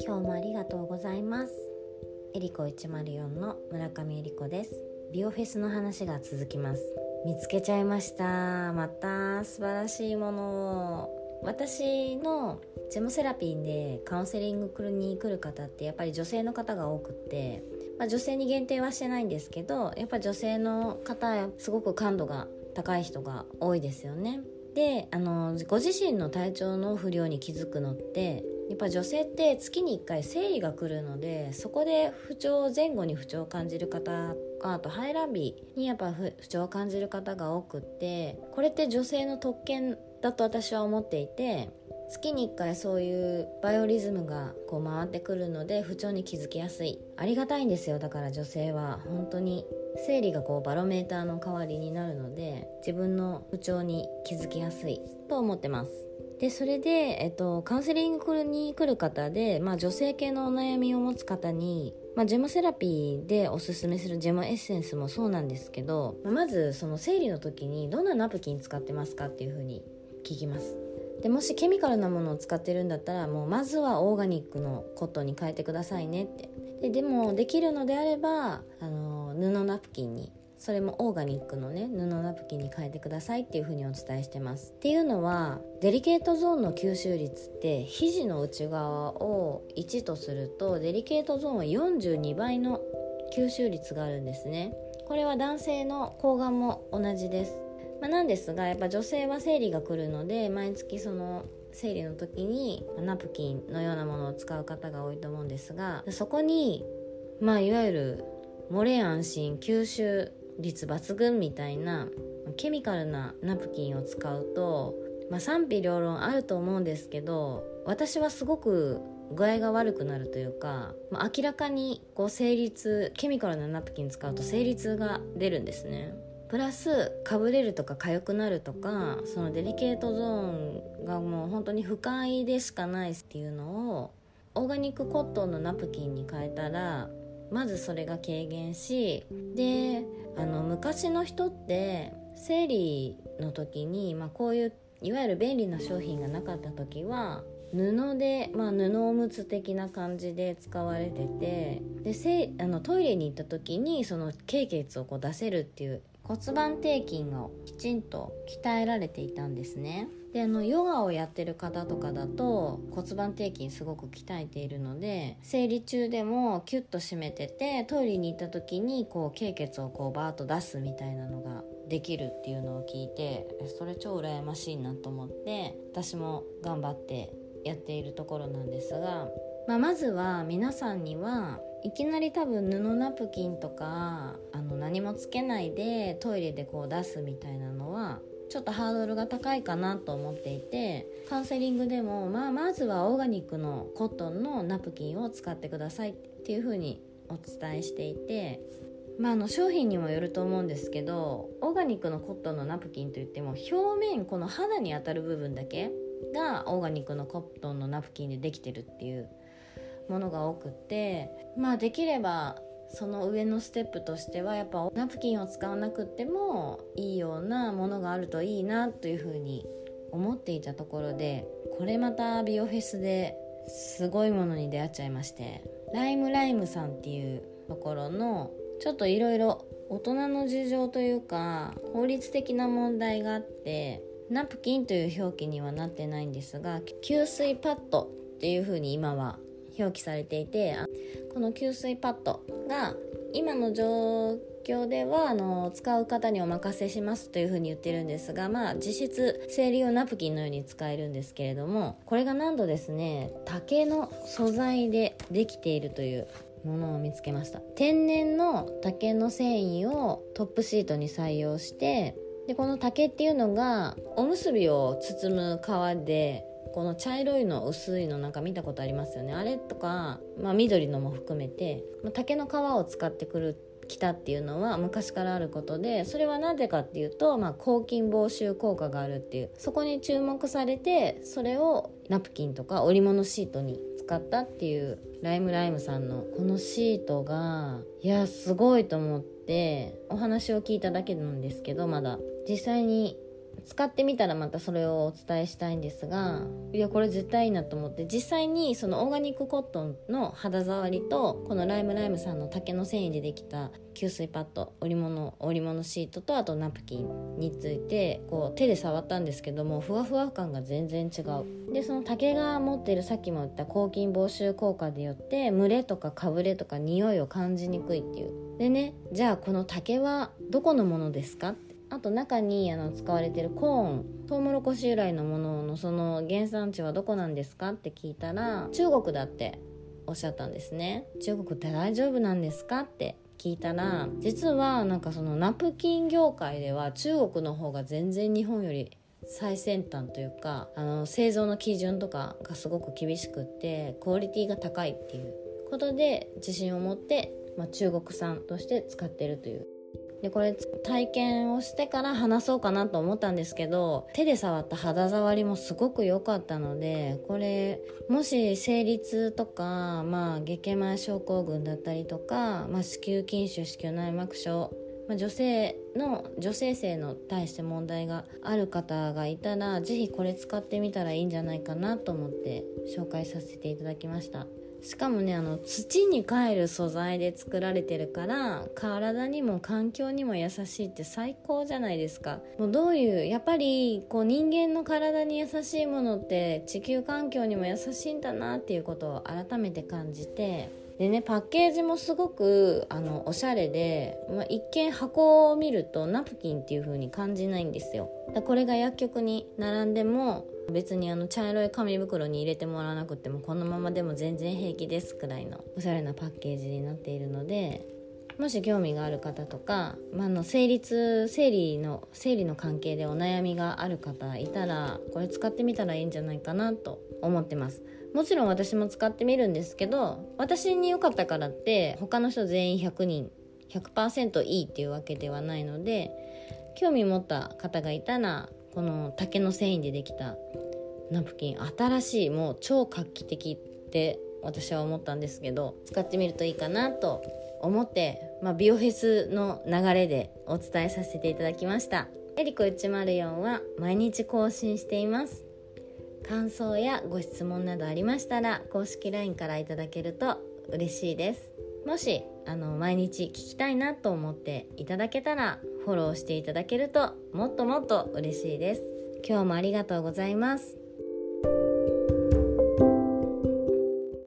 今日もありがとうございます。エリコ104の村上エリコです。ビオフェスの話が続きます。見つけちゃいました。また素晴らしいもの。を私のジェモセラピーでカウンセリングに来る方ってやっぱり女性の方が多くってまあ、女性に限定はしてないんですけどやっぱ女性の方すごく感度が高い人が多いですよね。であのご自身の体調の不良に気づくのってやっぱ女性って月に1回生理が来るのでそこで不調前後に不調を感じる方あと排卵日にやっぱ不調を感じる方が多くってこれって女性の特権だと私は思っていて月に1回そういうバイオリズムがこう回ってくるので不調に気づきやすい。ありがたいんですよ。だから女性は本当に生理がこうバロメーターの代わりになるので自分の不調に気づきやすい。と思ってます。でそれで、えっと、カウンセリングに来る方で、まあ、女性系のお悩みを持つ方に、まあ、ジェモセラピーでおすすめするジェモエッセンスもそうなんですけど、まずその生理の時にどんなナプキン使ってますかっていうふうに聞きます。でもしケミカルなものを使ってるんだったらもうまずはオーガニックのコットンに変えてくださいねって。ででもできるのであればあの布ナプキンにそれもオーガニックのね布ナプキンに変えてくださいっていうふうにお伝えしてます。っていうのはデリケートゾーンの吸収率って肘の内側を1とするとデリケートゾーンは42倍の吸収率があるんですね。これは男性の睾丸も同じです。まあ、なんですがやっぱ女性は生理が来るので毎月その生理の時にナプキンのようなものを使う方が多いと思うんですがそこにまあいわゆる漏れ安心吸収率抜群みたいなケミカルなナプキンを使うと、まあ、賛否両論あると思うんですけど私はすごく具合が悪くなるというか、まあ、明らかにこう生理痛ケミカルなナプキン使うと生理痛が出るんですね。プラスかぶれるとか痒くなるとかそのデリケートゾーンがもう本当に不快でしかないっていうのをオーガニックコットンのナプキンに変えたらまずそれが軽減しであの昔の人って生理の時に、まあ、こういういわゆる便利な商品がなかった時は布で、まあ、布おむつ的な感じで使われててでせあのトイレに行った時にその経血をこう出せるっていう骨盤底筋をきちんと鍛えられていたんですね。であのヨガをやってる方とかだと骨盤底筋すごく鍛えているので生理中でもキュッと締めててトイレに行った時にこう経血をこうバーッと出すみたいなのができるっていうのを聞いてそれ超羨ましいなと思って私も頑張ってやっているところなんですが、まあ、まずは皆さんにはいきなり多分布ナプキンとかあの何もつけないでトイレでこう出すみたいなのはちょっとハードルが高いかなと思っていてカウンセリングでも、まあ、まずはオーガニックのコットンのナプキンを使ってくださいっていうふうにお伝えしていてまあ、の商品にもよると思うんですけどオーガニックのコットンのナプキンといっても表面この肌に当たる部分だけがオーガニックのコットンのナプキンでできてるっていうものが多くってまあできればその上のステップとしてはやっぱナプキンを使わなくてもいいようなものがあるといいなというふうに思っていたところでこれまたビオフェスですごいものに出会っちゃいましてライムライムさんっていうところのちょっといろいろ大人の事情というか法律的な問題があってナプキンという表記にはなってないんですが吸水パッドっていう風に今は表記されていてこの吸水パッドが今の状況ではあの使う方にお任せしますというふうに言ってるんですがまあ実質生理用ナプキンのように使えるんですけれどもこれがなんとですね竹の素材でできているというものを見つけました。天然の竹の繊維をトップシートに採用してでこの竹っていうのがおむすびを包む皮でこの茶色いの薄いのなんか見たことありますよね。あれとか、まあ、緑のも含めて、竹の皮を使ってくるきたっていうのは昔からあることでそれはなぜかっていうと、まあ、抗菌防臭効果があるっていう。そこに注目されてそれをナプキンとか織物シートに使ったっていうライムライムさんのこのシートがいやすごいと思ってお話を聞いただけなんですけどまだ。実際に使ってみたらまたそれをお伝えしたいんですがいやこれ絶対いいなと思って実際にそのオーガニックコットンの肌触りとこのライムライムさんの竹の繊維でできた吸水パッド織物織物シートとあとナプキンについてこう手で触ったんですけどもふわふわ感が全然違う。でその竹が持っているさっきも言った抗菌防臭効果でよって蒸れとかかぶれとか匂いを感じにくいっていう。でねじゃあこの竹はどこのものですか？ってあと中にあの使われてるコーントウモロコシ由来のもののその原産地はどこなんですかって聞いたら中国だっておっしゃったんですね。中国って大丈夫なんですかって聞いたら実はなんかそのナプキン業界では中国の方が全然日本より最先端というかあの製造の基準とかがすごく厳しくってクオリティが高いっていうことで自信を持って、まあ、中国産として使ってるというでこれ体験をしてから話そうかなと思ったんですけど手で触った肌触りもすごく良かったのでこれもし生理痛とか、まあ、月経前症候群だったりとか、まあ、子宮筋腫子宮内膜症ま、女性の女性性の対して問題がある方がいたら是非これ使ってみたらいいんじゃないかなと思って紹介させていただきました。しかもねあの土に帰る素材で作られてるから体にも環境にも優しいって最高じゃないですか。もうどういうやっぱりこう人間の体に優しいものって地球環境にも優しいんだなっていうことを改めて感じてでねパッケージもすごくあのおしゃれで、まあ、一見箱を見るとナプキンっていう風に感じないんですよ。これが薬局に並んでも別にあの茶色い紙袋に入れてもらわなくてもこのままでも全然平気ですくらいのおしゃれなパッケージになっているのでもし興味がある方とか、まあ、の生理生理の生理の関係でお悩みがある方いたらこれ使ってみたらいいんじゃないかなと思ってます。もちろん私も使ってみるんですけど私に良かったからって他の人全員100人100%いいっていうわけではないので興味持った方がいたらこの竹の繊維でできたナプキン新しいもう超画期的って私は思ったんですけど使ってみるといいかなと思って、まあ、ビオフェスの流れでお伝えさせていただきました。エリコ104は毎日更新しています。感想やご質問などありましたら公式 LINE からいただけると嬉しいです。もしあの毎日聞きたいなと思っていただけたらフォローしていただけるともっともっと嬉しいです。今日もありがとうございます。